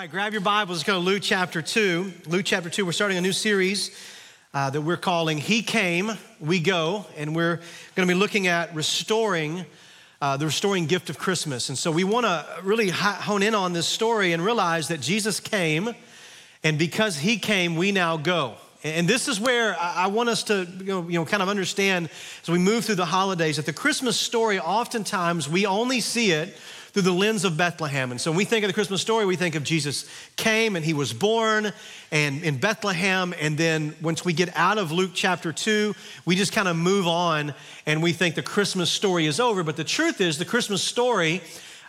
right, grab your Bibles. Let's go to Luke chapter 2. Luke chapter 2, we're starting a new series uh, that we're calling He Came, We Go, and we're going to be looking at restoring uh, the restoring gift of Christmas. And so we want to really hone in on this story and realize that Jesus came, and because He came, we now go. And this is where I want us to you know, kind of understand as we move through the holidays that the Christmas story, oftentimes we only see it through the lens of Bethlehem. And so when we think of the Christmas story, we think of Jesus came and he was born and in Bethlehem. And then once we get out of Luke chapter 2, we just kind of move on and we think the Christmas story is over. But the truth is, the Christmas story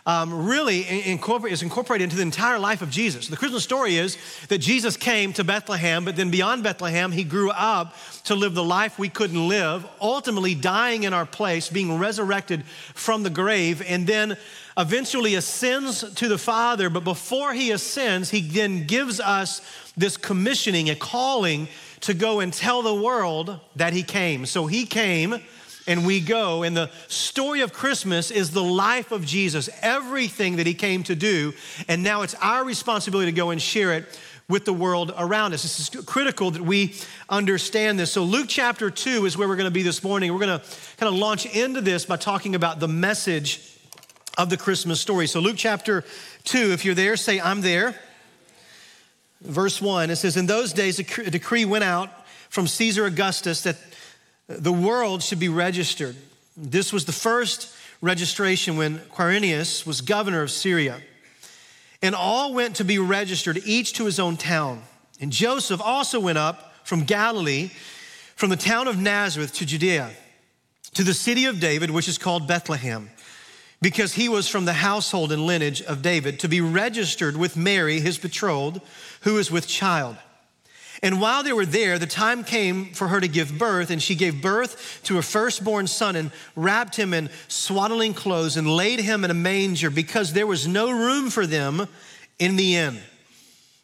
um, really incorporate, is incorporated into the entire life of Jesus. The Christmas story is that Jesus came to Bethlehem, but then beyond Bethlehem, he grew up to live the life we couldn't live, ultimately dying in our place, being resurrected from the grave, and then eventually ascends to the Father. But before he ascends, he then gives us this commissioning, a calling to go and tell the world that he came. So he came and we go. And the story of Christmas is the life of Jesus, everything that he came to do. And now it's our responsibility to go and share it with the world around us. This is critical that we understand this. So, Luke chapter 2 is where we're going to be this morning. We're going to kind of launch into this by talking about the message of the Christmas story. So, Luke chapter 2, if you're there, say, I'm there. Verse 1, it says, In those days, a decree went out from Caesar Augustus that the world should be registered. This was the first registration when Quirinius was governor of Syria. And all went to be registered, each to his own town. And Joseph also went up from Galilee, from the town of Nazareth to Judea, to the city of David, which is called Bethlehem, because he was from the household and lineage of David, to be registered with Mary, his betrothed, who is with child. And while they were there, the time came for her to give birth, and she gave birth to her firstborn son and wrapped him in swaddling clothes and laid him in a manger because there was no room for them in the inn.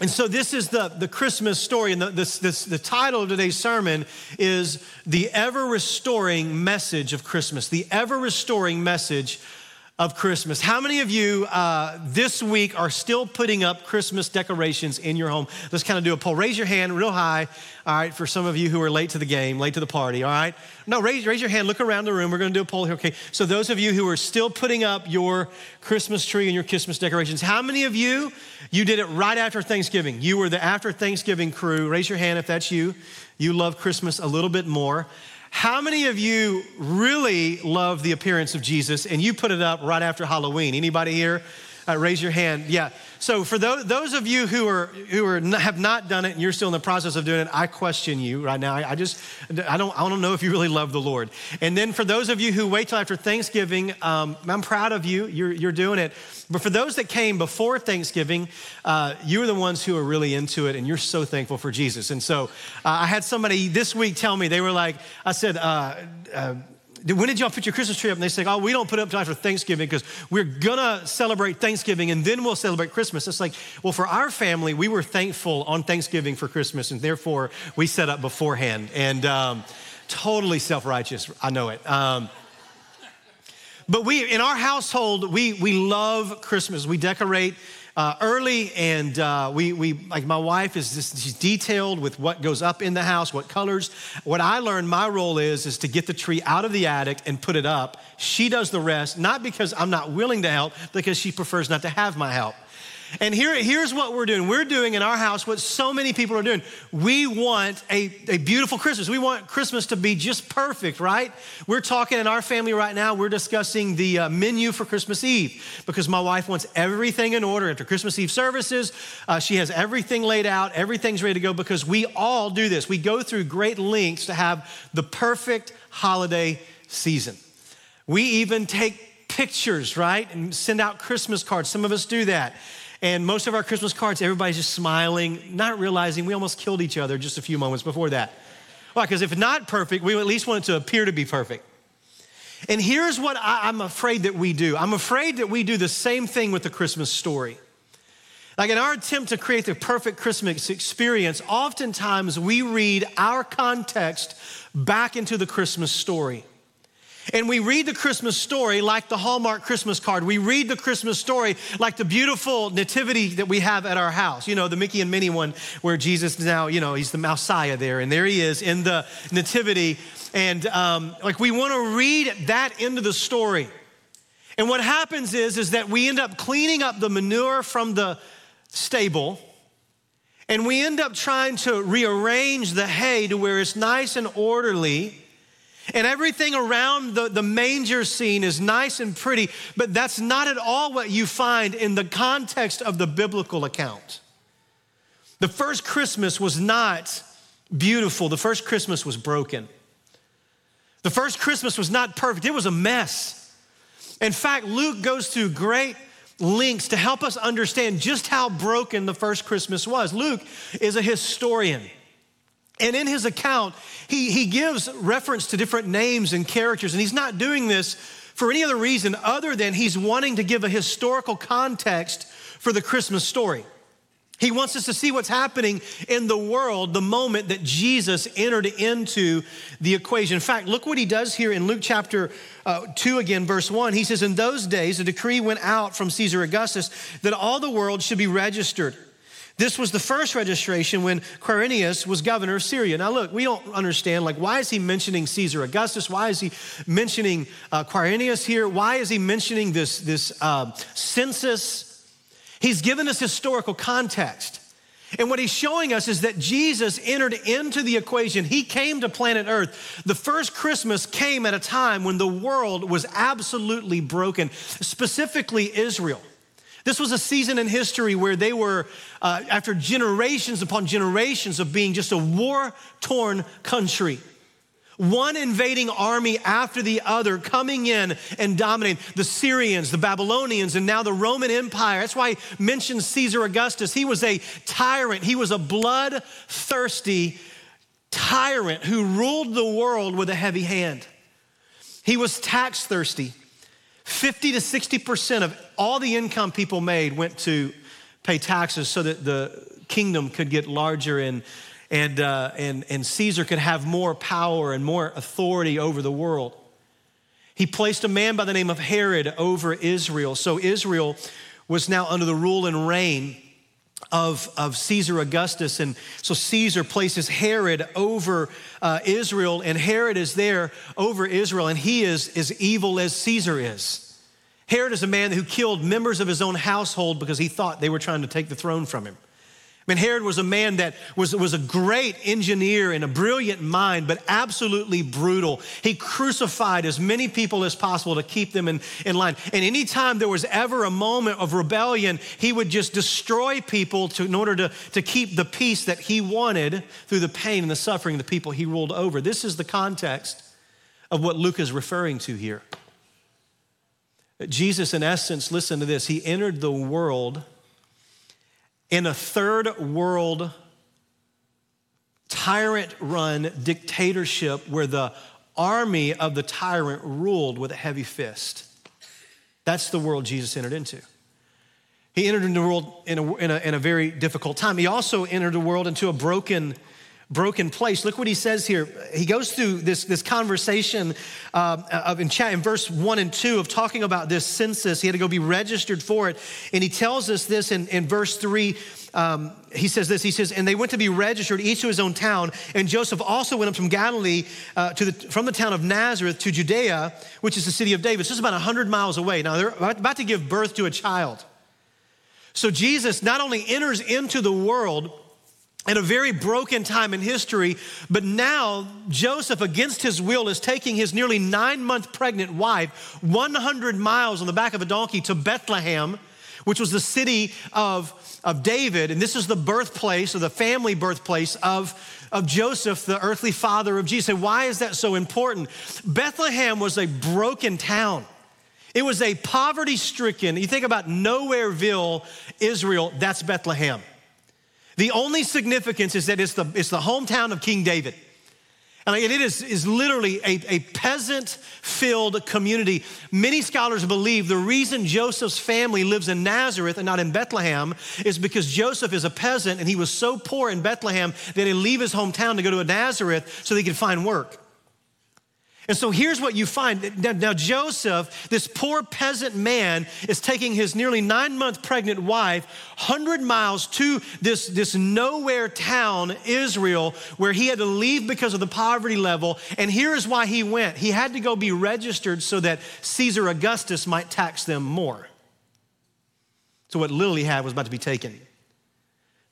And so this is the, the Christmas story, and the, this, this, the title of today's sermon is The Ever Restoring Message of Christmas. The Ever Restoring Message of Christmas. How many of you uh, this week are still putting up Christmas decorations in your home? Let's kind of do a poll. Raise your hand real high, all right, for some of you who are late to the game, late to the party, all right? No, raise, raise your hand, look around the room. We're going to do a poll here, okay? So, those of you who are still putting up your Christmas tree and your Christmas decorations, how many of you, you did it right after Thanksgiving? You were the after Thanksgiving crew. Raise your hand if that's you. You love Christmas a little bit more. How many of you really love the appearance of Jesus and you put it up right after Halloween? Anybody here? Uh, raise your hand. Yeah. So for those, those of you who are who are have not done it and you're still in the process of doing it, I question you right now. I, I, just I don't I don't know if you really love the Lord. And then for those of you who wait till after Thanksgiving, um, I'm proud of you. You're you're doing it. But for those that came before Thanksgiving, uh, you are the ones who are really into it, and you're so thankful for Jesus. And so uh, I had somebody this week tell me they were like, I said uh, uh, when did y'all put your Christmas tree up? And they say, oh, we don't put it up until for Thanksgiving because we're gonna celebrate Thanksgiving and then we'll celebrate Christmas. It's like, well, for our family, we were thankful on Thanksgiving for Christmas and therefore we set up beforehand. And um, totally self righteous, I know it. Um, but we, in our household, we, we love Christmas. We decorate uh, early, and uh, we, we, like my wife is just, she's detailed with what goes up in the house, what colors. What I learned my role is, is to get the tree out of the attic and put it up. She does the rest, not because I'm not willing to help, because she prefers not to have my help. And here, here's what we're doing. We're doing in our house what so many people are doing. We want a, a beautiful Christmas. We want Christmas to be just perfect, right? We're talking in our family right now, we're discussing the uh, menu for Christmas Eve because my wife wants everything in order after Christmas Eve services. Uh, she has everything laid out, everything's ready to go because we all do this. We go through great lengths to have the perfect holiday season. We even take pictures, right? And send out Christmas cards. Some of us do that. And most of our Christmas cards, everybody's just smiling, not realizing we almost killed each other just a few moments before that. Why? Because if not perfect, we at least want it to appear to be perfect. And here's what I, am afraid that we do I'm afraid that we do the same thing with the Christmas story. Like in our attempt to create the perfect Christmas experience, oftentimes we read our context back into the Christmas story. And we read the Christmas story like the Hallmark Christmas card. We read the Christmas story like the beautiful nativity that we have at our house. You know, the Mickey and Minnie one where Jesus now, you know, he's the Messiah there. And there he is in the nativity. And um, like we want to read that into the story. And what happens is, is that we end up cleaning up the manure from the stable. And we end up trying to rearrange the hay to where it's nice and orderly and everything around the, the manger scene is nice and pretty, but that's not at all what you find in the context of the biblical account. The first Christmas was not beautiful, the first Christmas was broken. The first Christmas was not perfect, it was a mess. In fact, Luke goes through great lengths to help us understand just how broken the first Christmas was. Luke is a historian. And in his account, he, he gives reference to different names and characters, and he's not doing this for any other reason other than he's wanting to give a historical context for the Christmas story. He wants us to see what's happening in the world the moment that Jesus entered into the equation. In fact, look what he does here in Luke chapter uh, 2 again, verse 1. He says, In those days, a decree went out from Caesar Augustus that all the world should be registered. This was the first registration when Quirinius was governor of Syria. Now, look, we don't understand, like, why is he mentioning Caesar Augustus? Why is he mentioning uh, Quirinius here? Why is he mentioning this, this uh, census? He's given us historical context. And what he's showing us is that Jesus entered into the equation. He came to planet Earth. The first Christmas came at a time when the world was absolutely broken, specifically Israel. This was a season in history where they were, uh, after generations upon generations of being just a war torn country. One invading army after the other coming in and dominating the Syrians, the Babylonians, and now the Roman Empire. That's why I mentioned Caesar Augustus. He was a tyrant, he was a bloodthirsty tyrant who ruled the world with a heavy hand. He was tax thirsty. 50 to 60% of all the income people made went to pay taxes so that the kingdom could get larger and, and, uh, and, and Caesar could have more power and more authority over the world. He placed a man by the name of Herod over Israel. So Israel was now under the rule and reign of, of Caesar Augustus. And so Caesar places Herod over uh, Israel, and Herod is there over Israel, and he is as evil as Caesar is. Herod is a man who killed members of his own household because he thought they were trying to take the throne from him. I mean, Herod was a man that was, was a great engineer and a brilliant mind, but absolutely brutal. He crucified as many people as possible to keep them in, in line. And anytime there was ever a moment of rebellion, he would just destroy people to, in order to, to keep the peace that he wanted through the pain and the suffering of the people he ruled over. This is the context of what Luke is referring to here. Jesus, in essence, listen to this, he entered the world in a third world tyrant run dictatorship where the army of the tyrant ruled with a heavy fist. That's the world Jesus entered into. He entered into the world in a, in a, in a very difficult time. He also entered the world into a broken broken place. Look what he says here. He goes through this, this conversation uh, of in, chat, in verse one and two of talking about this census. He had to go be registered for it. And he tells us this in, in verse three. Um, he says this, he says, and they went to be registered, each to his own town. And Joseph also went up from Galilee, uh, to the, from the town of Nazareth to Judea, which is the city of David. It's about 100 miles away. Now they're about to give birth to a child. So Jesus not only enters into the world, in a very broken time in history, but now Joseph, against his will, is taking his nearly nine month pregnant wife 100 miles on the back of a donkey to Bethlehem, which was the city of, of David. And this is the birthplace or the family birthplace of, of Joseph, the earthly father of Jesus. And why is that so important? Bethlehem was a broken town. It was a poverty stricken, you think about Nowhereville, Israel, that's Bethlehem. The only significance is that it's the, it's the hometown of King David. And it is, is literally a, a peasant filled community. Many scholars believe the reason Joseph's family lives in Nazareth and not in Bethlehem is because Joseph is a peasant and he was so poor in Bethlehem that he'd leave his hometown to go to Nazareth so he could find work. And so here's what you find. Now, now, Joseph, this poor peasant man, is taking his nearly nine month pregnant wife 100 miles to this, this nowhere town, Israel, where he had to leave because of the poverty level. And here is why he went he had to go be registered so that Caesar Augustus might tax them more. So, what little he had was about to be taken.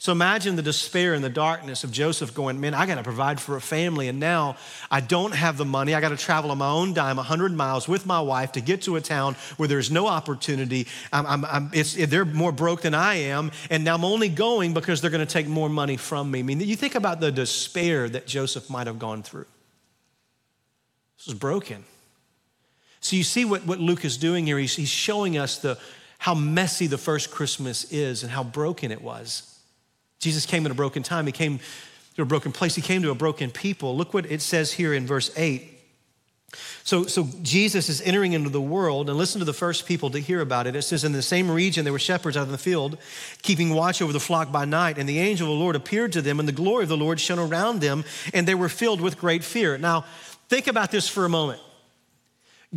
So imagine the despair and the darkness of Joseph going, Man, I got to provide for a family, and now I don't have the money. I got to travel on my own dime 100 miles with my wife to get to a town where there's no opportunity. I'm, I'm, I'm, they're more broke than I am, and now I'm only going because they're going to take more money from me. I mean, you think about the despair that Joseph might have gone through. This was broken. So you see what, what Luke is doing here. He's, he's showing us the, how messy the first Christmas is and how broken it was. Jesus came in a broken time. He came to a broken place. He came to a broken people. Look what it says here in verse 8. So, so Jesus is entering into the world, and listen to the first people to hear about it. It says, In the same region, there were shepherds out in the field, keeping watch over the flock by night, and the angel of the Lord appeared to them, and the glory of the Lord shone around them, and they were filled with great fear. Now, think about this for a moment.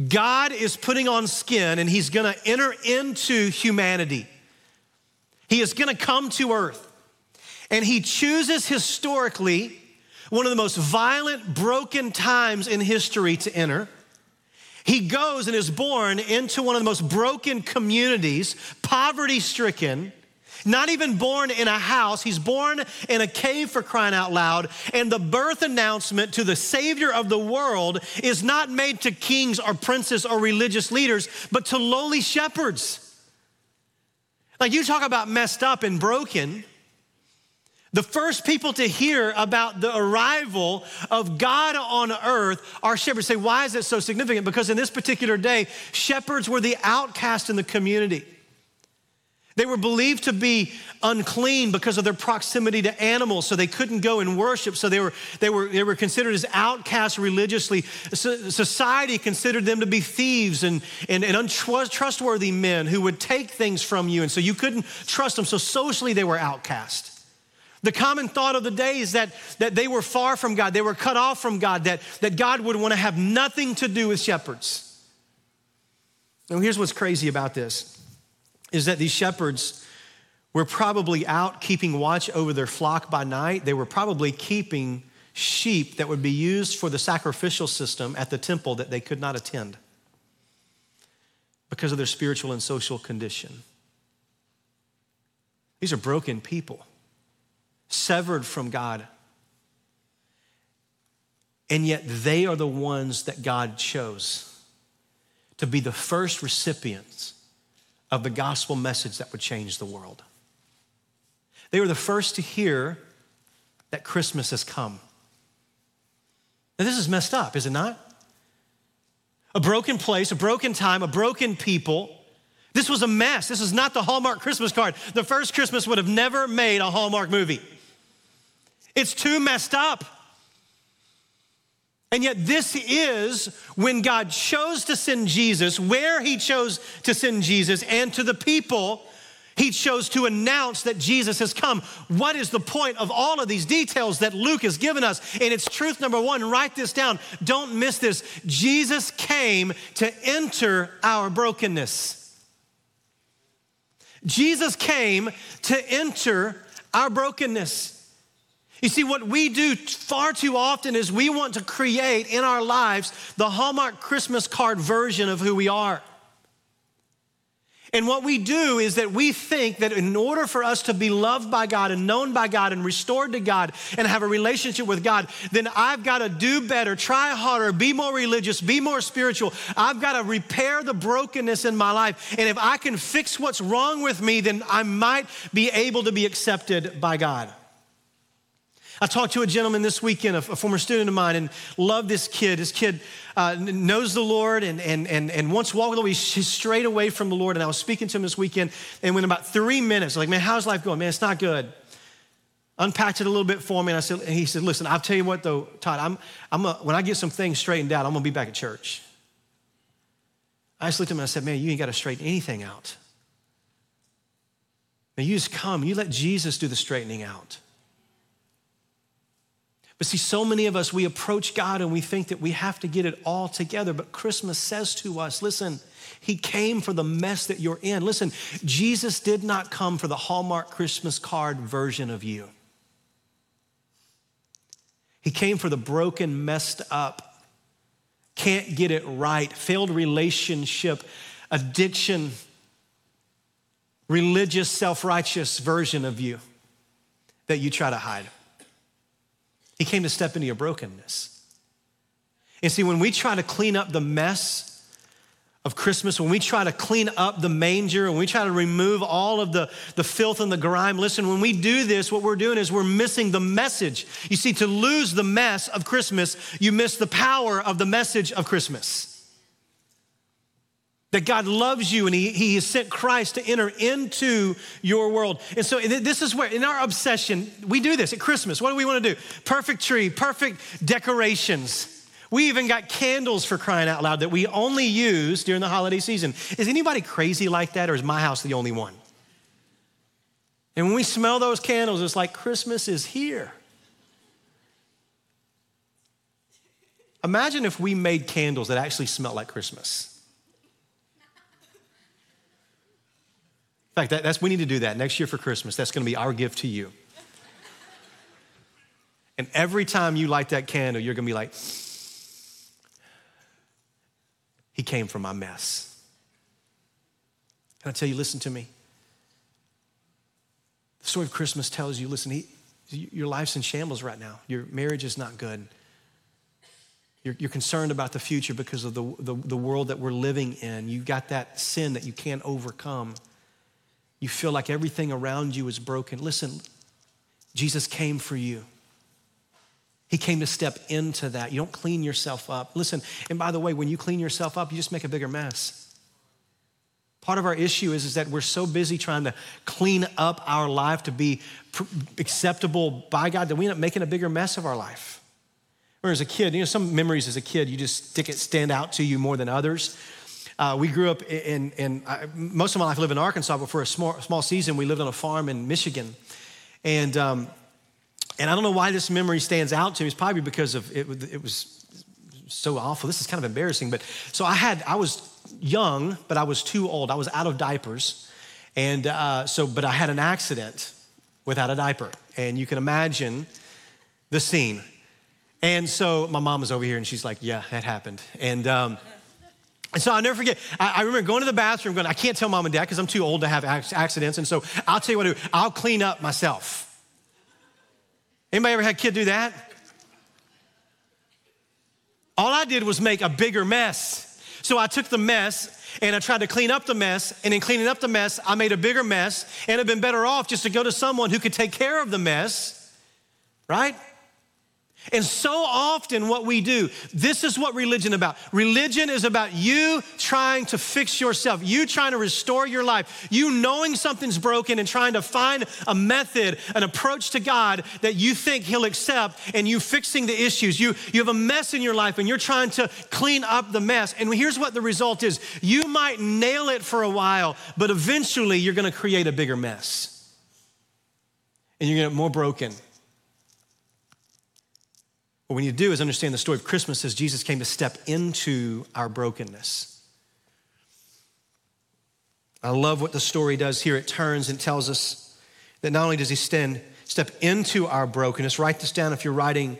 God is putting on skin, and he's gonna enter into humanity. He is gonna come to earth. And he chooses historically one of the most violent, broken times in history to enter. He goes and is born into one of the most broken communities, poverty stricken, not even born in a house. He's born in a cave for crying out loud. And the birth announcement to the Savior of the world is not made to kings or princes or religious leaders, but to lowly shepherds. Like you talk about messed up and broken. The first people to hear about the arrival of God on earth are shepherds. Say, why is it so significant? Because in this particular day, shepherds were the outcast in the community. They were believed to be unclean because of their proximity to animals, so they couldn't go and worship. So they were, they were, they were considered as outcasts religiously. Society considered them to be thieves and, and, and untrustworthy men who would take things from you, and so you couldn't trust them. So socially, they were outcast. The common thought of the day is that, that they were far from God, they were cut off from God, that, that God would want to have nothing to do with shepherds. Now, here's what's crazy about this is that these shepherds were probably out keeping watch over their flock by night. They were probably keeping sheep that would be used for the sacrificial system at the temple that they could not attend because of their spiritual and social condition. These are broken people severed from God. And yet they are the ones that God chose to be the first recipients of the gospel message that would change the world. They were the first to hear that Christmas has come. Now, this is messed up, is it not? A broken place, a broken time, a broken people. This was a mess. This is not the Hallmark Christmas card. The first Christmas would have never made a Hallmark movie. It's too messed up. And yet, this is when God chose to send Jesus, where He chose to send Jesus, and to the people He chose to announce that Jesus has come. What is the point of all of these details that Luke has given us? And it's truth number one. Write this down. Don't miss this. Jesus came to enter our brokenness. Jesus came to enter our brokenness. You see, what we do far too often is we want to create in our lives the Hallmark Christmas card version of who we are. And what we do is that we think that in order for us to be loved by God and known by God and restored to God and have a relationship with God, then I've got to do better, try harder, be more religious, be more spiritual. I've got to repair the brokenness in my life. And if I can fix what's wrong with me, then I might be able to be accepted by God. I talked to a gentleman this weekend, a, former student of mine, and loved this kid. This kid uh, knows the Lord and, and, and, and wants to walk with the Lord. He's strayed away from the Lord. And I was speaking to him this weekend, and within about three minutes, like, man, how's life going? Man, it's not good. unpacked it a little bit for me. And I said, and he said, listen, I'll tell you what though, Todd, I'm, I'm a, when I get some things straightened out, I'm gonna be back at church. I just looked at him and I said, man, you ain't gotta straighten anything out. Now you just come, you let Jesus do the straightening out. But see, so many of us, we approach God and we think that we have to get it all together. But Christmas says to us listen, He came for the mess that you're in. Listen, Jesus did not come for the Hallmark Christmas card version of you. He came for the broken, messed up, can't get it right, failed relationship, addiction, religious, self righteous version of you that you try to hide. He came to step into your brokenness. And see, when we try to clean up the mess of Christmas, when we try to clean up the manger, when we try to remove all of the, the filth and the grime, listen, when we do this, what we're doing is we're missing the message. You see, to lose the mess of Christmas, you miss the power of the message of Christmas that God loves you and he, he has sent Christ to enter into your world. And so this is where, in our obsession, we do this at Christmas. What do we want to do? Perfect tree, perfect decorations. We even got candles for crying out loud that we only use during the holiday season. Is anybody crazy like that, or is my house the only one? And when we smell those candles, it's like Christmas is here. Imagine if we made candles that actually smell like Christmas. In fact, that, that's, we need to do that next year for Christmas. That's going to be our gift to you. And every time you light that candle, you're going to be like, He came from my mess. Can I tell you, listen to me? The story of Christmas tells you, listen, he, your life's in shambles right now. Your marriage is not good. You're, you're concerned about the future because of the, the, the world that we're living in. You've got that sin that you can't overcome. You feel like everything around you is broken. Listen, Jesus came for you. He came to step into that. You don't clean yourself up. Listen, and by the way, when you clean yourself up, you just make a bigger mess. Part of our issue is, is that we're so busy trying to clean up our life to be acceptable by God that we end up making a bigger mess of our life. Or as a kid, you know, some memories as a kid, you just stick it, stand out to you more than others. Uh, we grew up in, in uh, most of my life I lived in Arkansas, but for a small, small season, we lived on a farm in Michigan. And, um, and I don't know why this memory stands out to me. It's probably because of it, it was so awful. This is kind of embarrassing. But so I had, I was young, but I was too old. I was out of diapers. And uh, so, but I had an accident without a diaper. And you can imagine the scene. And so my mom was over here and she's like, yeah, that happened. And, um, and so I'll never forget. I, I, remember going to the bathroom, going, I can't tell mom and dad because I'm too old to have accidents. And so I'll tell you what I do. I'll clean up myself. Anybody ever had a kid do that? All I did was make a bigger mess. So I took the mess and I tried to clean up the mess. And in cleaning up the mess, I made a bigger mess. And it'd been better off just to go to someone who could take care of the mess, right? And so often, what we do, this is what religion about. Religion is about you trying to fix yourself, you trying to restore your life, you knowing something's broken and trying to find a method, an approach to God that you think He'll accept, and you fixing the issues. You, you have a mess in your life and you're trying to clean up the mess. And here's what the result is you might nail it for a while, but eventually you're gonna create a bigger mess. And you're gonna get more broken what we need to do is understand the story of Christmas as Jesus came to step into our brokenness. I love what the story does here. It turns and tells us that not only does he stand, step into our brokenness, write this down if you're writing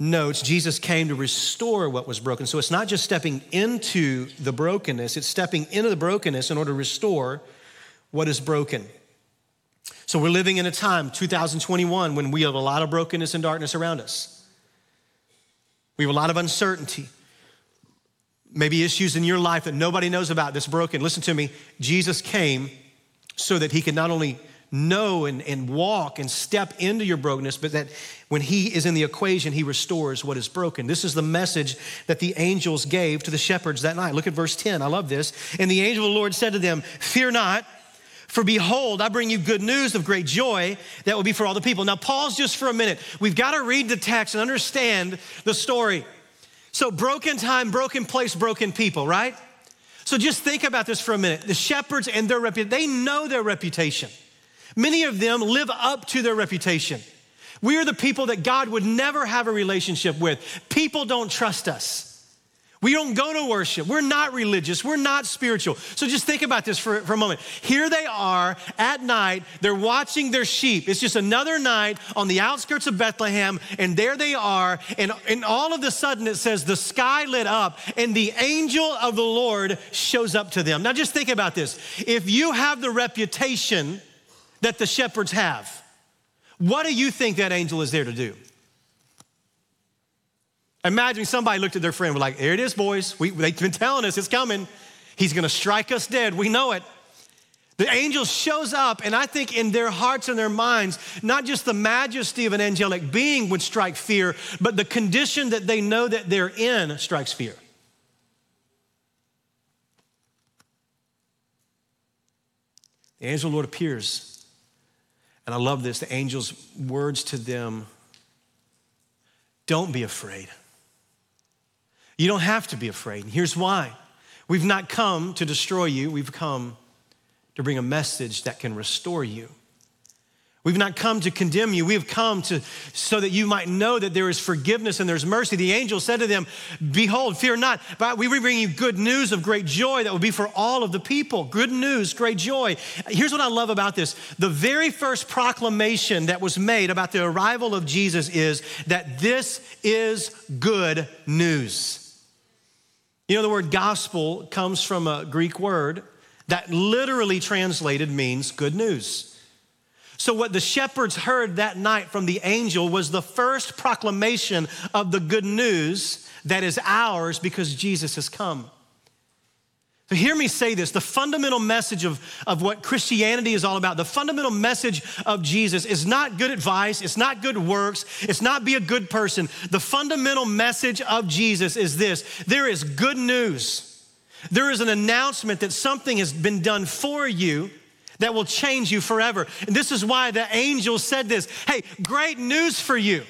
notes. Jesus came to restore what was broken. So it's not just stepping into the brokenness, it's stepping into the brokenness in order to restore what is broken. So we're living in a time, 2021, when we have a lot of brokenness and darkness around us. We have a lot of uncertainty. Maybe issues in your life that nobody knows about that's broken. Listen to me. Jesus came so that he could not only know and, and walk and step into your brokenness, but that when he is in the equation, he restores what is broken. This is the message that the angels gave to the shepherds that night. Look at verse 10. I love this. And the angel of the Lord said to them, Fear not For behold, I bring you good news of great joy that will be for all the people. Now, pause just for a minute. We've got to read the text and understand the story. So, broken time, broken place, broken people, right? So, just think about this for a minute. The shepherds and their reputation, they know their reputation. Many of them live up to their reputation. We are the people that God would never have a relationship with. People don't trust us. We don't go to worship. We're not religious. We're not spiritual. So just think about this for, for a moment. Here they are at night. They're watching their sheep. It's just another night on the outskirts of Bethlehem, and there they are. And, and all of a sudden it says the sky lit up, and the angel of the Lord shows up to them. Now just think about this. If you have the reputation that the shepherds have, what do you think that angel is there to do? Imagine somebody looked at their friend, was like, there it is, boys. We, they've been telling us it's coming. He's gonna strike us dead. We know it. The angel shows up, and I think in their hearts and their minds, not just the majesty of an angelic being would strike fear, but the condition that they know that they're in strikes fear. The angel of the Lord appears, and I love this the angel's words to them don't be afraid. You don't have to be afraid. And here's why we've not come to destroy you, we've come to bring a message that can restore you. We've not come to condemn you. We have come to so that you might know that there is forgiveness and there's mercy. The angel said to them, Behold, fear not, but we bring you good news of great joy that will be for all of the people. Good news, great joy. Here's what I love about this. The very first proclamation that was made about the arrival of Jesus is that this is good news. You know, the word gospel comes from a Greek word that literally translated means good news. So, what the shepherds heard that night from the angel was the first proclamation of the good news that is ours because Jesus has come. So hear me say this the fundamental message of, of what Christianity is all about, the fundamental message of Jesus is not good advice, it's not good works, it's not be a good person. The fundamental message of Jesus is this there is good news. There is an announcement that something has been done for you that will change you forever. And this is why the angel said this hey, great news for you.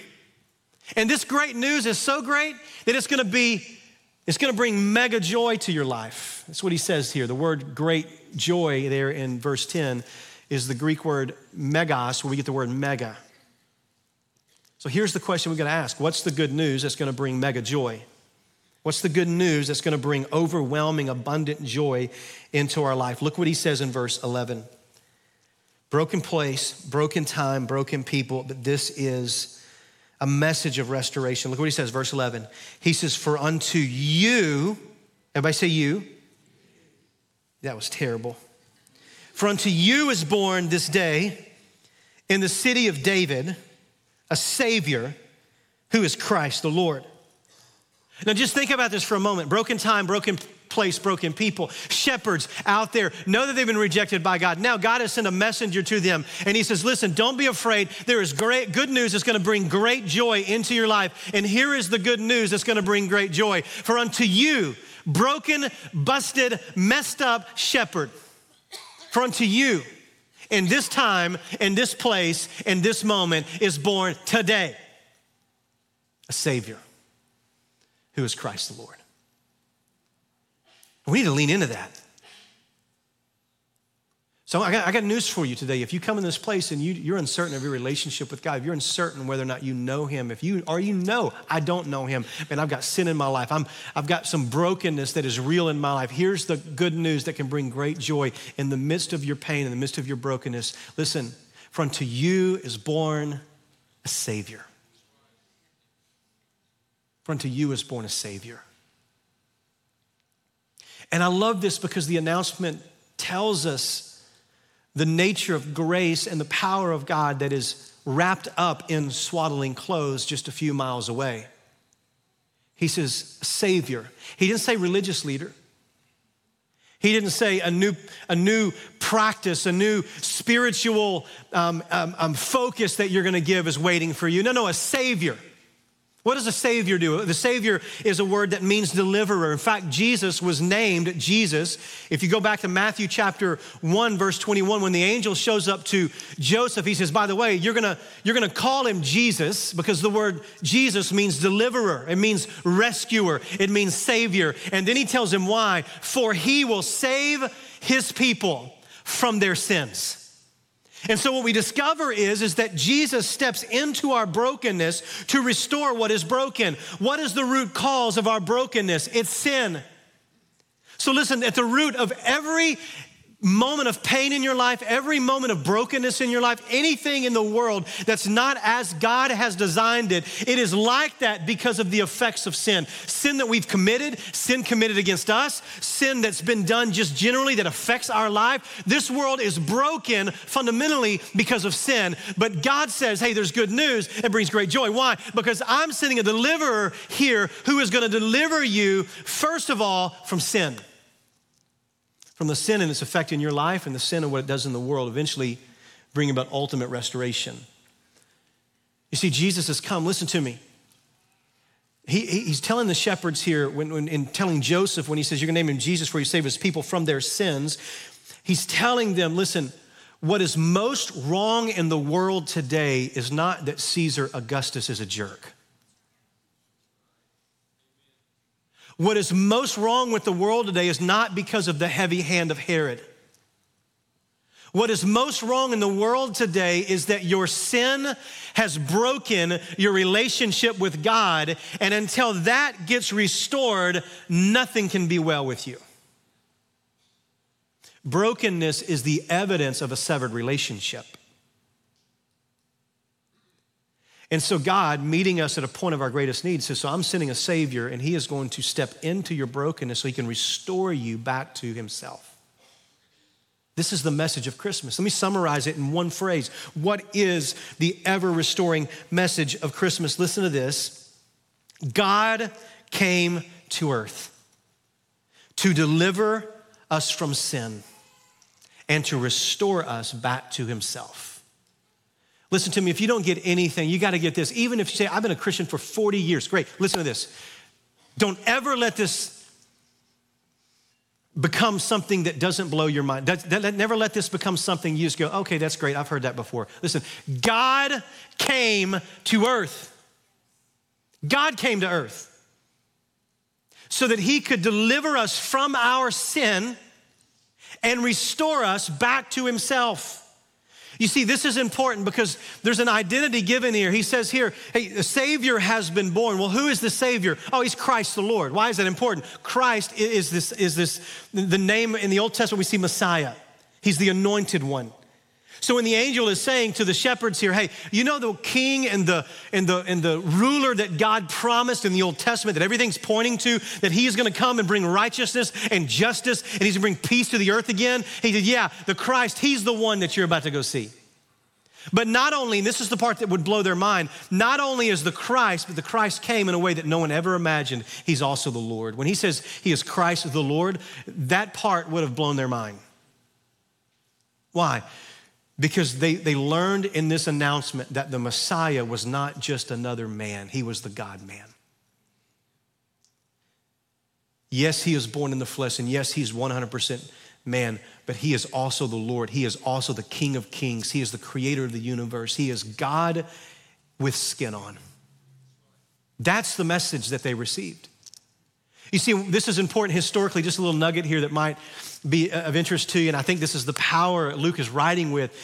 And this great news is so great that it's gonna be it's going to bring mega joy to your life. That's what he says here. The word great joy there in verse 10 is the Greek word megas, where we get the word mega. So here's the question we got to ask What's the good news that's going to bring mega joy? What's the good news that's going to bring overwhelming, abundant joy into our life? Look what he says in verse 11 Broken place, broken time, broken people, but this is a message of restoration. Look what he says, verse 11. He says, For unto you, everybody say you. That was terrible. For unto you is born this day in the city of David a Savior who is Christ the Lord. Now, just think about this for a moment. Broken time, broken place, broken people. Shepherds out there know that they've been rejected by God. Now, God has sent a messenger to them, and He says, Listen, don't be afraid. There is great good news that's going to bring great joy into your life. And here is the good news that's going to bring great joy. For unto you, broken, busted, messed up shepherd, for unto you, in this time, in this place, in this moment, is born today a Savior who is Christ the Lord. We need to lean into that. So I got, I got, news for you today. If you come in this place and you, are uncertain of your relationship with God, if you're uncertain whether or not you know Him, if you or you know I don't know Him, and I've got sin in my life, I'm, I've got some brokenness that is real in my life. Here's the good news that can bring great joy in the midst of your pain, in the midst of your brokenness. Listen, for unto you is born a Savior. For unto you is born a Savior. And I love this because the announcement tells us the nature of grace and the power of God that is wrapped up in swaddling clothes just a few miles away. He says, Savior. He didn't say religious leader. He didn't say a new, a new practice, a new spiritual um, um, um, focus that you're going to give is waiting for you. No, no, a Savior. What does a Savior do? The Savior is a word that means deliverer. In fact, Jesus was named Jesus. If you go back to Matthew chapter 1, verse 21, when the angel shows up to Joseph, he says, By the way, you're gonna, you're gonna call him Jesus because the word Jesus means deliverer, it means rescuer, it means Savior. And then he tells him why. For he will save his people from their sins. And so what we discover is, is that Jesus steps into our brokenness to restore what is broken. What is the root cause of our brokenness? It's sin. So listen, at the root of every moment of pain in your life, every moment of brokenness in your life, anything in the world that's not as God has designed it, it is like that because of the effects of sin. Sin that we've committed, sin committed against us, sin that's been done just generally that affects our life. This world is broken fundamentally because of sin. But God says, hey, there's good news. It brings great joy. Why? Because I'm sending a deliverer here who is going to deliver you, first of all, from sin from the sin and its effect in your life and the sin and what it does in the world, eventually bring about ultimate restoration. You see, Jesus has come. Listen to me. He, he's telling the shepherds here, when, when, in telling Joseph, when he says, You're going to name him Jesus, for he save his people from their sins, he's telling them, Listen, what is most wrong in the world today is not that Caesar Augustus is a jerk. What is most wrong with the world today is not because of the heavy hand of Herod. What is most wrong in the world today is that your sin has broken your relationship with God, and until that gets restored, nothing can be well with you. Brokenness is the evidence of a severed relationship. And so, God, meeting us at a point of our greatest need, says, So I'm sending a Savior, and He is going to step into your brokenness so He can restore you back to Himself. This is the message of Christmas. Let me summarize it in one phrase. What is the ever restoring message of Christmas? Listen to this God came to earth to deliver us from sin and to restore us back to Himself. Listen to me, if you don't get anything, you got to get this. Even if you say, I've been a Christian for 40 years, great. Listen to this. Don't ever let this become something that doesn't blow your mind. That, that, never let this become something you just go, okay, that's great. I've heard that before. Listen, God came to earth. God came to earth so that he could deliver us from our sin and restore us back to himself. You see, this is important because there's an identity given here. He says here, hey, a Savior has been born. Well, who is the Savior? Oh, he's Christ the Lord. Why is that important? Christ is this, is this the name in the Old Testament we see Messiah. He's the anointed one. So when the angel is saying to the shepherds here, hey, you know the king and the and the and the ruler that God promised in the Old Testament that everything's pointing to, that he is going to come and bring righteousness and justice and he's to bring peace to the earth again. He said, Yeah, the Christ, he's the one that you're about to go see. But not only, and this is the part that would blow their mind, not only is the Christ, but the Christ came in a way that no one ever imagined. He's also the Lord. When he says he is Christ the Lord, that part would have blown their mind. Why? Because they, they learned in this announcement that the Messiah was not just another man, he was the God man. Yes, he is born in the flesh, and yes, he's 100% man, but he is also the Lord. He is also the King of kings. He is the creator of the universe. He is God with skin on. That's the message that they received. You see, this is important historically, just a little nugget here that might be of interest to you, and I think this is the power Luke is writing with.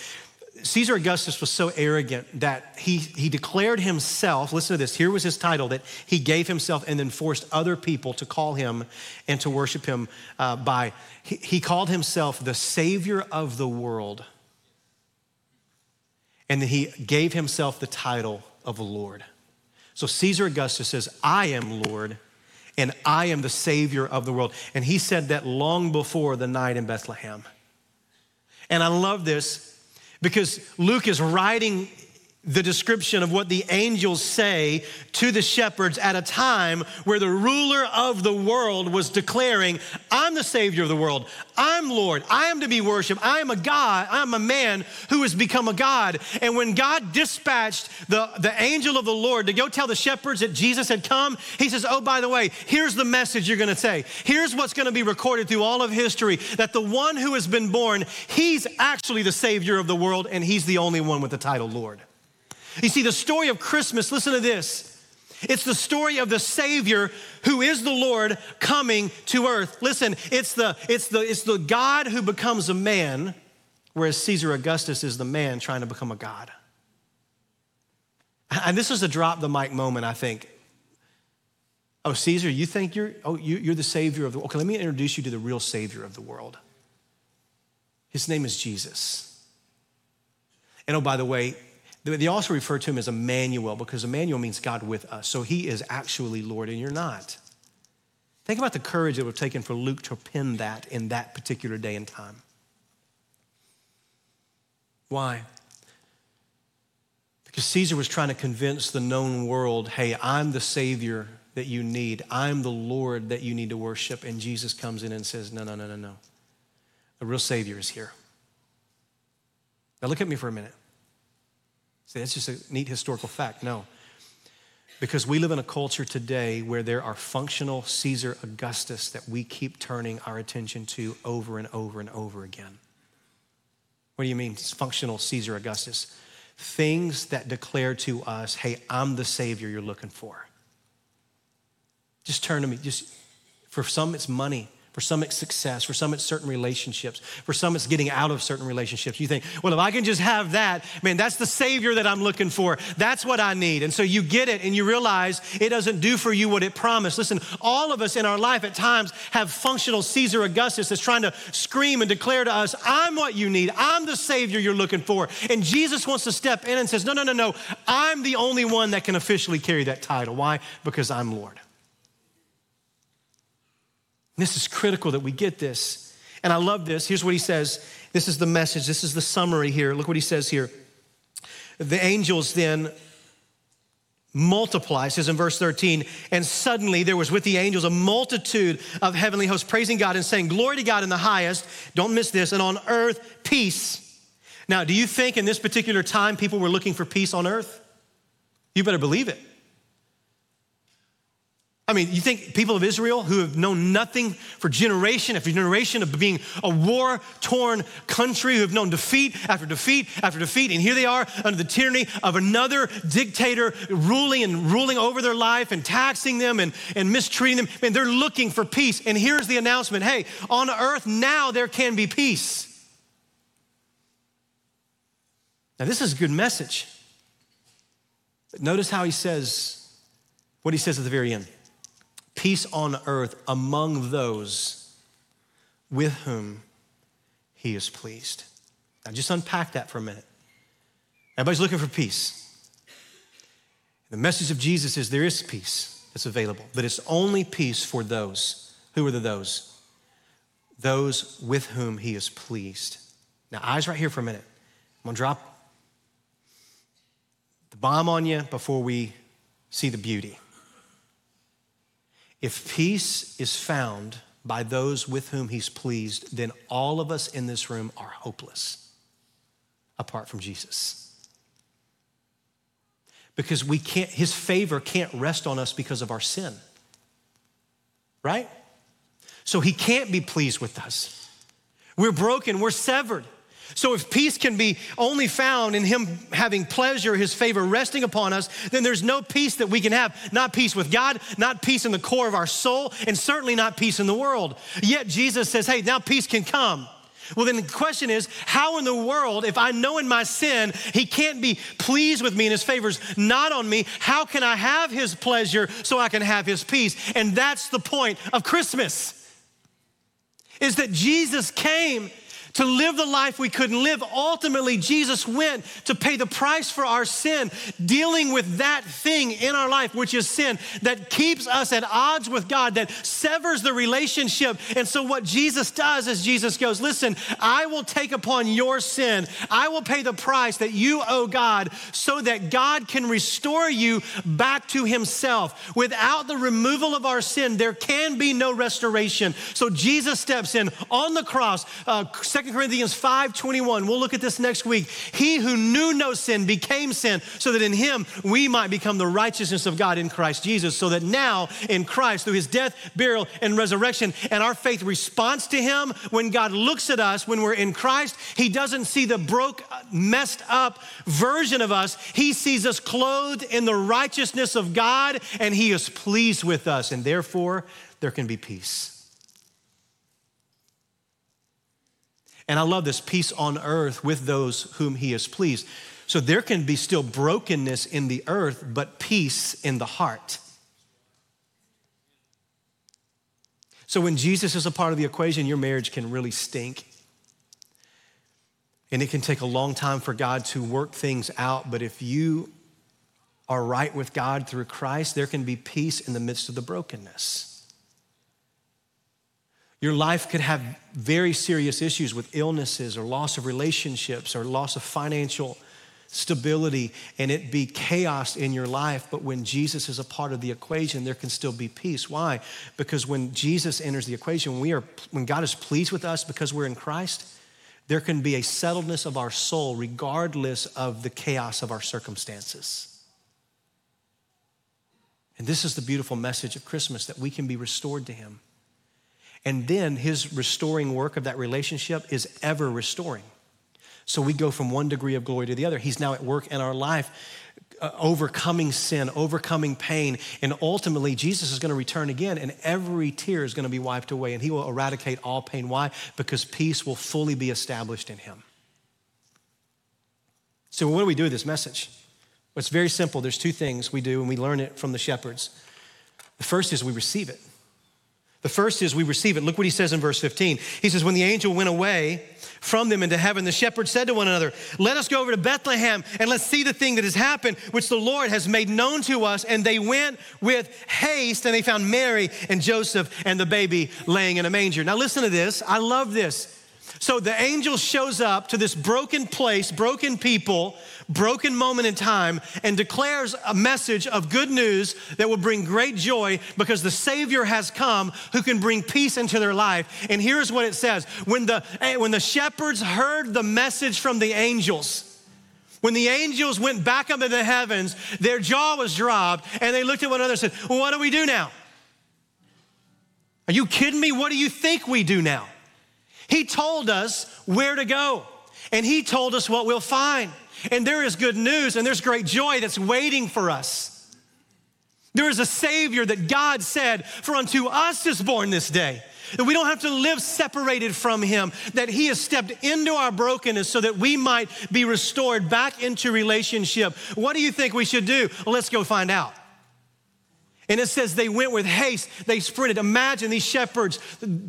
Caesar Augustus was so arrogant that he, he declared himself, listen to this, here was his title, that he gave himself and then forced other people to call him and to worship him uh, by. He, he called himself the Savior of the world. And then he gave himself the title of Lord. So Caesar Augustus says, I am Lord and I am the Savior of the world. And he said that long before the night in Bethlehem. And I love this because Luke is writing the description of what the angels say to the shepherds at a time where the ruler of the world was declaring, I'm the Savior of the world. I'm Lord. I am to be worshiped. I am a God. I'm a man who has become a God. And when God dispatched the, the angel of the Lord to go tell the shepherds that Jesus had come, he says, Oh, by the way, here's the message you're going to say. Here's what's going to be recorded through all of history that the one who has been born, he's actually the Savior of the world, and he's the only one with the title Lord. You see, the story of Christmas, listen to this. It's the story of the Savior who is the Lord coming to earth. Listen, it's the, it's the, it's the God who becomes a man, whereas Caesar Augustus is the man trying to become a God. And this is a drop the mic moment, I think. Oh, Caesar, you think you're, oh, you, are the Savior of the world. Okay, let me introduce you to the real Savior of the world. His name is Jesus. And oh, by the way, they also refer to him as Emmanuel because Emmanuel means God with us. So he is actually Lord and you're not. Think about the courage it would have taken for Luke to pen that in that particular day and time. Why? Because Caesar was trying to convince the known world hey, I'm the Savior that you need, I'm the Lord that you need to worship. And Jesus comes in and says, no, no, no, no, no. The real Savior is here. Now look at me for a minute. That's just a neat historical fact. No. Because we live in a culture today where there are functional Caesar Augustus that we keep turning our attention to over and over and over again. What do you mean, functional Caesar Augustus? Things that declare to us, hey, I'm the Savior you're looking for. Just turn to me. Just for some, it's money. For some, it's success. For some, it's certain relationships. For some, it's getting out of certain relationships. You think, well, if I can just have that, man, that's the Savior that I'm looking for. That's what I need. And so you get it and you realize it doesn't do for you what it promised. Listen, all of us in our life at times have functional Caesar Augustus that's trying to scream and declare to us, I'm what you need. I'm the Savior you're looking for. And Jesus wants to step in and says, no, no, no, no. I'm the only one that can officially carry that title. Why? Because I'm Lord. This is critical that we get this. And I love this. Here's what he says. This is the message. This is the summary here. Look what he says here. The angels then multiply, says in verse 13, and suddenly there was with the angels a multitude of heavenly hosts praising God and saying, Glory to God in the highest. Don't miss this. And on earth, peace. Now, do you think in this particular time people were looking for peace on earth? You better believe it. I mean, you think people of Israel who have known nothing for generation after generation of being a war torn country, who have known defeat after defeat after defeat, and here they are under the tyranny of another dictator ruling and ruling over their life and taxing them and, and mistreating them. And they're looking for peace. And here's the announcement hey, on earth now there can be peace. Now, this is a good message. But notice how he says what he says at the very end peace on earth among those with whom he is pleased. Now, just unpack that for a minute. Everybody's looking for peace. The message of Jesus is there is peace that's available, but it's only peace for those. Who are the those? Those with whom he is pleased. Now, eyes right here for a minute. I'm gonna drop the bomb on you before we see the beauty. If peace is found by those with whom he's pleased, then all of us in this room are hopeless apart from Jesus. Because we can't, his favor can't rest on us because of our sin. Right? So he can't be pleased with us. We're broken, we're severed. So, if peace can be only found in Him having pleasure, His favor resting upon us, then there's no peace that we can have. Not peace with God, not peace in the core of our soul, and certainly not peace in the world. Yet Jesus says, hey, now peace can come. Well, then the question is, how in the world, if I know in my sin, He can't be pleased with me and His favors not on me, how can I have His pleasure so I can have His peace? And that's the point of Christmas, is that Jesus came to live the life we couldn't live. Ultimately, Jesus went to pay the price for our sin, dealing with that thing in our life, which is sin, that keeps us at odds with God, that severs the relationship. And so, what Jesus does is Jesus goes, Listen, I will take upon your sin, I will pay the price that you owe God so that God can restore you back to Himself. Without the removal of our sin, there can be no restoration. So, Jesus steps in on the cross. Uh, 2 Corinthians 5:21. We'll look at this next week. He who knew no sin became sin so that in him we might become the righteousness of God in Christ Jesus. So that now in Christ through his death, burial and resurrection and our faith response to him when God looks at us when we're in Christ, he doesn't see the broke messed up version of us. He sees us clothed in the righteousness of God and he is pleased with us and therefore there can be peace. And I love this peace on earth with those whom he is pleased. So there can be still brokenness in the earth, but peace in the heart. So when Jesus is a part of the equation, your marriage can really stink. And it can take a long time for God to work things out. But if you are right with God through Christ, there can be peace in the midst of the brokenness. Your life could have very serious issues with illnesses or loss of relationships or loss of financial stability and it be chaos in your life. But when Jesus is a part of the equation, there can still be peace. Why? Because when Jesus enters the equation, we are, when God is pleased with us because we're in Christ, there can be a settledness of our soul regardless of the chaos of our circumstances. And this is the beautiful message of Christmas that we can be restored to Him. And then his restoring work of that relationship is ever restoring. So we go from one degree of glory to the other. He's now at work in our life, uh, overcoming sin, overcoming pain. And ultimately, Jesus is going to return again, and every tear is going to be wiped away, and he will eradicate all pain. Why? Because peace will fully be established in him. So, what do we do with this message? Well, it's very simple. There's two things we do, and we learn it from the shepherds. The first is we receive it. The first is we receive it. Look what he says in verse 15. He says, When the angel went away from them into heaven, the shepherds said to one another, Let us go over to Bethlehem and let's see the thing that has happened, which the Lord has made known to us. And they went with haste and they found Mary and Joseph and the baby laying in a manger. Now, listen to this. I love this. So the angel shows up to this broken place, broken people, broken moment in time, and declares a message of good news that will bring great joy because the Savior has come who can bring peace into their life. And here's what it says when the, eh, when the shepherds heard the message from the angels, when the angels went back up into the heavens, their jaw was dropped, and they looked at one another and said, Well, what do we do now? Are you kidding me? What do you think we do now? He told us where to go, and He told us what we'll find. And there is good news, and there's great joy that's waiting for us. There is a Savior that God said, For unto us is born this day. That we don't have to live separated from Him, that He has stepped into our brokenness so that we might be restored back into relationship. What do you think we should do? Well, let's go find out. And it says they went with haste, they sprinted. Imagine these shepherds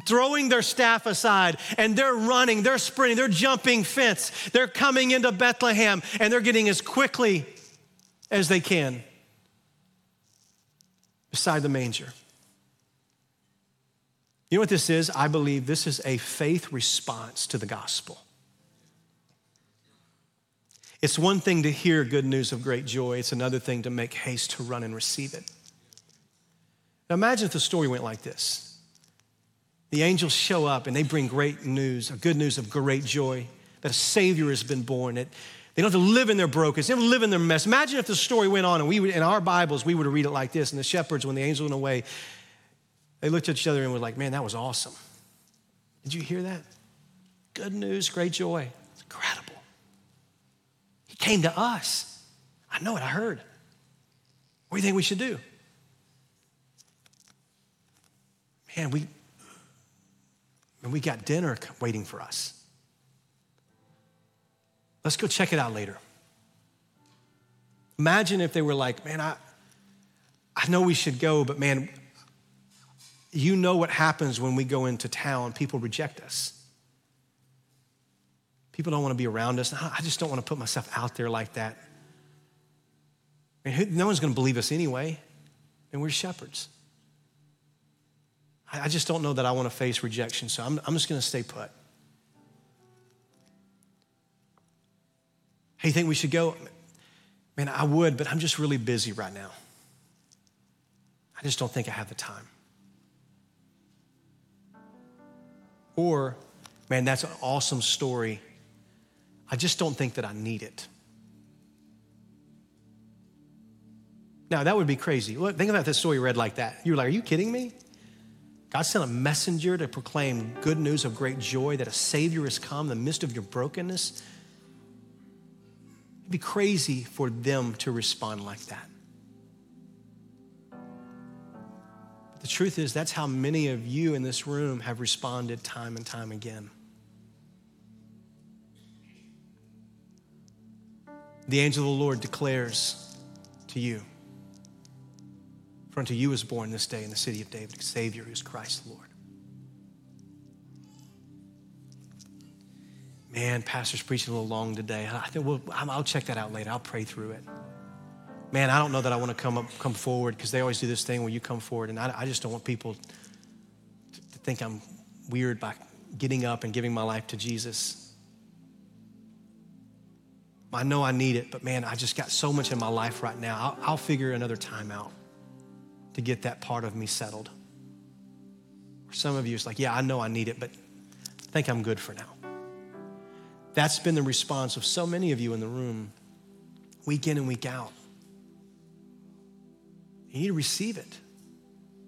throwing their staff aside and they're running, they're sprinting, they're jumping fence, they're coming into Bethlehem and they're getting as quickly as they can beside the manger. You know what this is? I believe this is a faith response to the gospel. It's one thing to hear good news of great joy, it's another thing to make haste to run and receive it. Now imagine if the story went like this. The angels show up and they bring great news, a good news of great joy that a Savior has been born. It, they don't have to live in their brokenness. They don't live in their mess. Imagine if the story went on and we would, in our Bibles, we would read it like this. And the shepherds, when the angel went away, they looked at each other and were like, man, that was awesome. Did you hear that? Good news, great joy. It's incredible. He came to us. I know it, I heard. What do you think we should do? Man, we, and we got dinner waiting for us. Let's go check it out later. Imagine if they were like, man, I, I know we should go, but man, you know what happens when we go into town, people reject us. People don't want to be around us. I just don't want to put myself out there like that. I mean, no one's going to believe us anyway, and we're shepherds. I just don't know that I want to face rejection, so I'm, I'm just going to stay put. Hey, you think we should go? Man, I would, but I'm just really busy right now. I just don't think I have the time. Or, man, that's an awesome story. I just don't think that I need it. Now, that would be crazy. Look, think about this story read like that. You're like, are you kidding me? God sent a messenger to proclaim good news of great joy that a Savior has come in the midst of your brokenness. It'd be crazy for them to respond like that. But the truth is, that's how many of you in this room have responded time and time again. The angel of the Lord declares to you, For unto you is born this day in the city of David a Savior who is Christ the Lord. Man, pastor's preaching a little long today. I think we'll, I'll check that out later. I'll pray through it. Man, I don't know that I want to come up, come forward because they always do this thing where you come forward, and I, I just don't want people to, to think I'm weird by getting up and giving my life to Jesus. I know I need it, but man, I just got so much in my life right now. I'll, I'll figure another time out to get that part of me settled. For some of you, it's like, yeah, I know I need it, but I think I'm good for now. That's been the response of so many of you in the room, week in and week out. You need to receive it.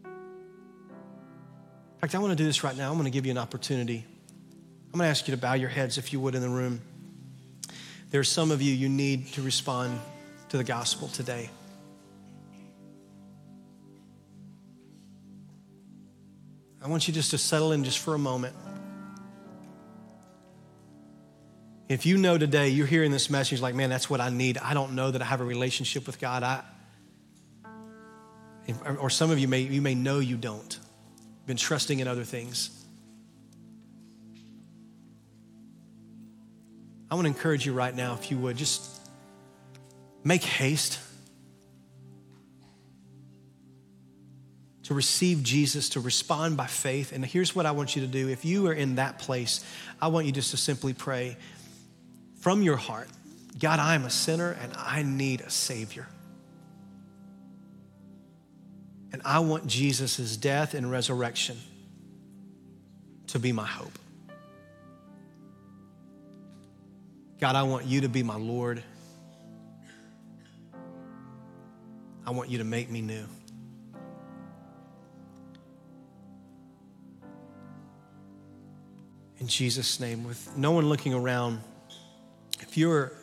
In fact, I want to do this right now. I'm going to give you an opportunity. I'm going to ask you to bow your heads, if you would, in the room. There are some of you, you need to respond to the gospel today. I want you just to settle in just for a moment. If you know today, you're hearing this message like, man, that's what I need. I don't know that I have a relationship with God. I, or some of you may, you may know you don't. Been trusting in other things. I want to encourage you right now, if you would, just make haste to receive Jesus, to respond by faith. And here's what I want you to do. If you are in that place, I want you just to simply pray from your heart God, I am a sinner and I need a Savior. And I want Jesus' death and resurrection to be my hope. God, I want you to be my Lord. I want you to make me new. In Jesus' name, with no one looking around, if you're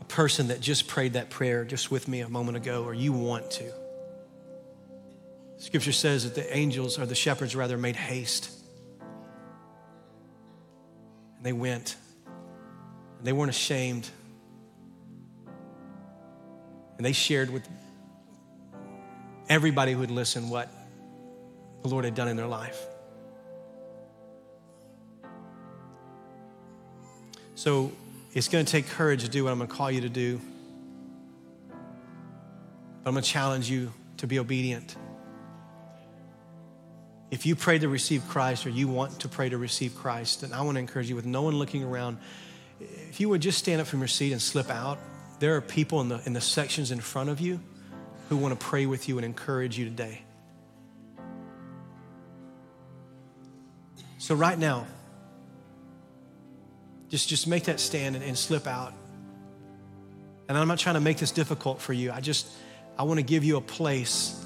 a person that just prayed that prayer just with me a moment ago, or you want to, Scripture says that the angels, or the shepherds rather, made haste. And they went. And they weren't ashamed. And they shared with everybody who would listen what the Lord had done in their life. So it's going to take courage to do what I'm going to call you to do. But I'm going to challenge you to be obedient. If you pray to receive Christ or you want to pray to receive Christ, then I want to encourage you with no one looking around. If you would just stand up from your seat and slip out, there are people in the, in the sections in front of you who want to pray with you and encourage you today. So, right now, just, just make that stand and, and slip out. And I'm not trying to make this difficult for you. I just, I want to give you a place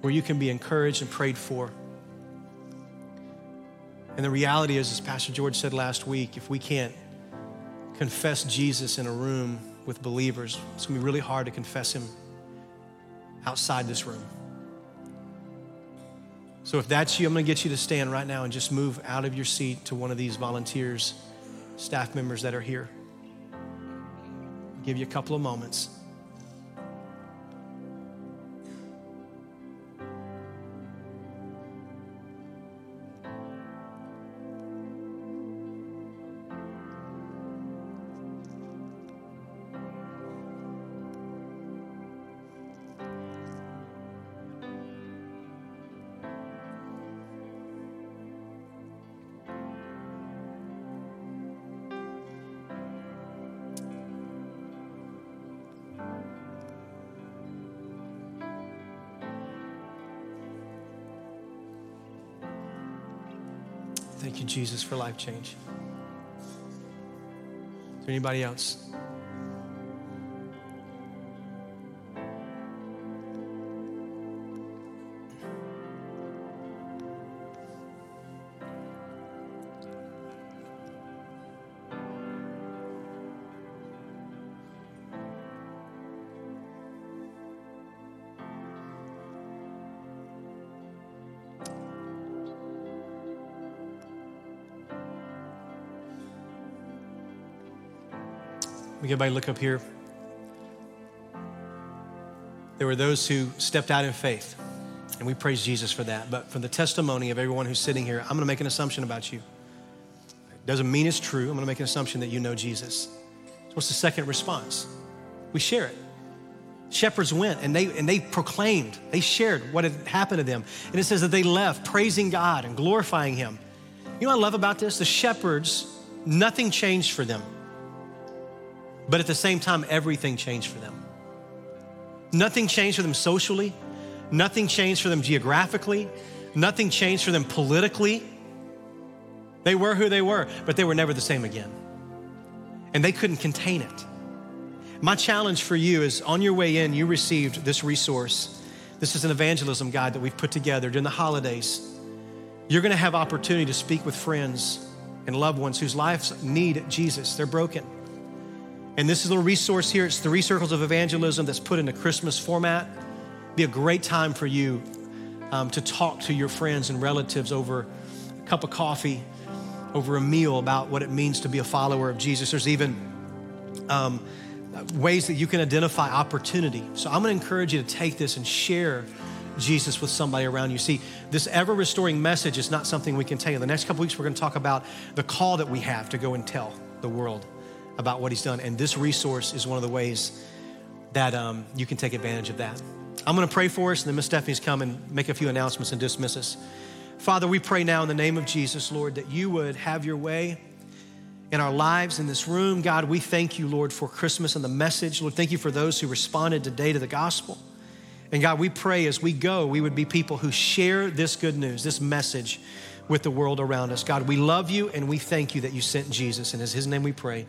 where you can be encouraged and prayed for. And the reality is, as Pastor George said last week, if we can't confess Jesus in a room with believers, it's going to be really hard to confess him outside this room. So if that's you, I'm going to get you to stand right now and just move out of your seat to one of these volunteers, staff members that are here. I'll give you a couple of moments. Thank you, Jesus, for life change. Is there anybody else? Everybody look up here. There were those who stepped out in faith, and we praise Jesus for that. But from the testimony of everyone who's sitting here, I'm going to make an assumption about you. It doesn't mean it's true. I'm going to make an assumption that you know Jesus. So what's the second response? We share it. Shepherds went and they and they proclaimed, they shared what had happened to them. And it says that they left praising God and glorifying Him. You know what I love about this? The shepherds, nothing changed for them. But at the same time, everything changed for them. Nothing changed for them socially, nothing changed for them geographically, nothing changed for them politically. They were who they were, but they were never the same again. And they couldn't contain it. My challenge for you is on your way in, you received this resource. This is an evangelism guide that we've put together during the holidays. You're gonna have opportunity to speak with friends and loved ones whose lives need Jesus. They're broken. And this is a little resource here. It's three circles of evangelism that's put in a Christmas format. Be a great time for you um, to talk to your friends and relatives over a cup of coffee, over a meal about what it means to be a follower of Jesus. There's even um, ways that you can identify opportunity. So I'm going to encourage you to take this and share Jesus with somebody around you. See, this ever restoring message is not something we can tell you. In the next couple weeks, we're going to talk about the call that we have to go and tell the world about what he's done. And this resource is one of the ways that um, you can take advantage of that. I'm going to pray for us, and then Miss Stephanie's come and make a few announcements and dismiss us. Father, we pray now in the name of Jesus, Lord, that you would have your way in our lives in this room. God, we thank you, Lord, for Christmas and the message. Lord, thank you for those who responded today to the gospel. And God, we pray as we go, we would be people who share this good news, this message with the world around us. God, we love you and we thank you that you sent Jesus. And in his name we pray.